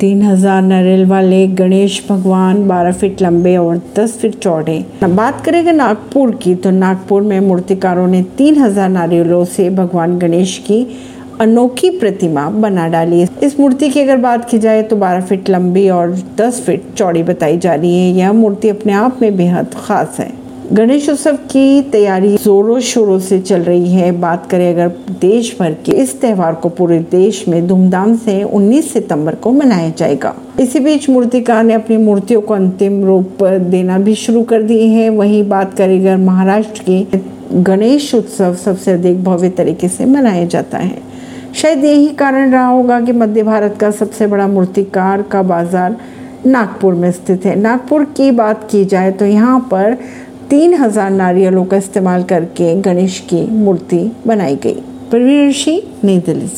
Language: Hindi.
तीन हज़ार नारियल वाले गणेश भगवान 12 फीट लंबे और 10 फीट चौड़े। बात करेंगे नागपुर की तो नागपुर में मूर्तिकारों ने तीन हज़ार नारियलों से भगवान गणेश की अनोखी प्रतिमा बना डाली है। इस मूर्ति की अगर बात की जाए तो 12 फीट लंबी और 10 फीट चौड़ी बताई जा रही है। यह मूर्ति अपने आप में बेहद खास है। गणेश उत्सव की तैयारी जोरों शोरों से चल रही है। बात करें अगर देश भर के इस त्यौहार को पूरे देश में धूमधाम से 19 सितंबर को मनाया जाएगा। इसी बीच मूर्तिकार ने अपनी मूर्तियों को अंतिम रूप देना भी शुरू कर दिए हैं। वहीं बात करें अगर महाराष्ट्र के गणेश उत्सव सबसे अधिक भव्य तरीके से मनाया जाता है। शायद यही कारण रहा होगा कि मध्य भारत का सबसे बड़ा मूर्तिकार का बाज़ार नागपुर में स्थित है। नागपुर की बात की जाए तो यहाँ पर तीन हज़ार नारियलों का इस्तेमाल करके गणेश की मूर्ति बनाई गई। प्रवीण ऋषि, नई दिल्ली से।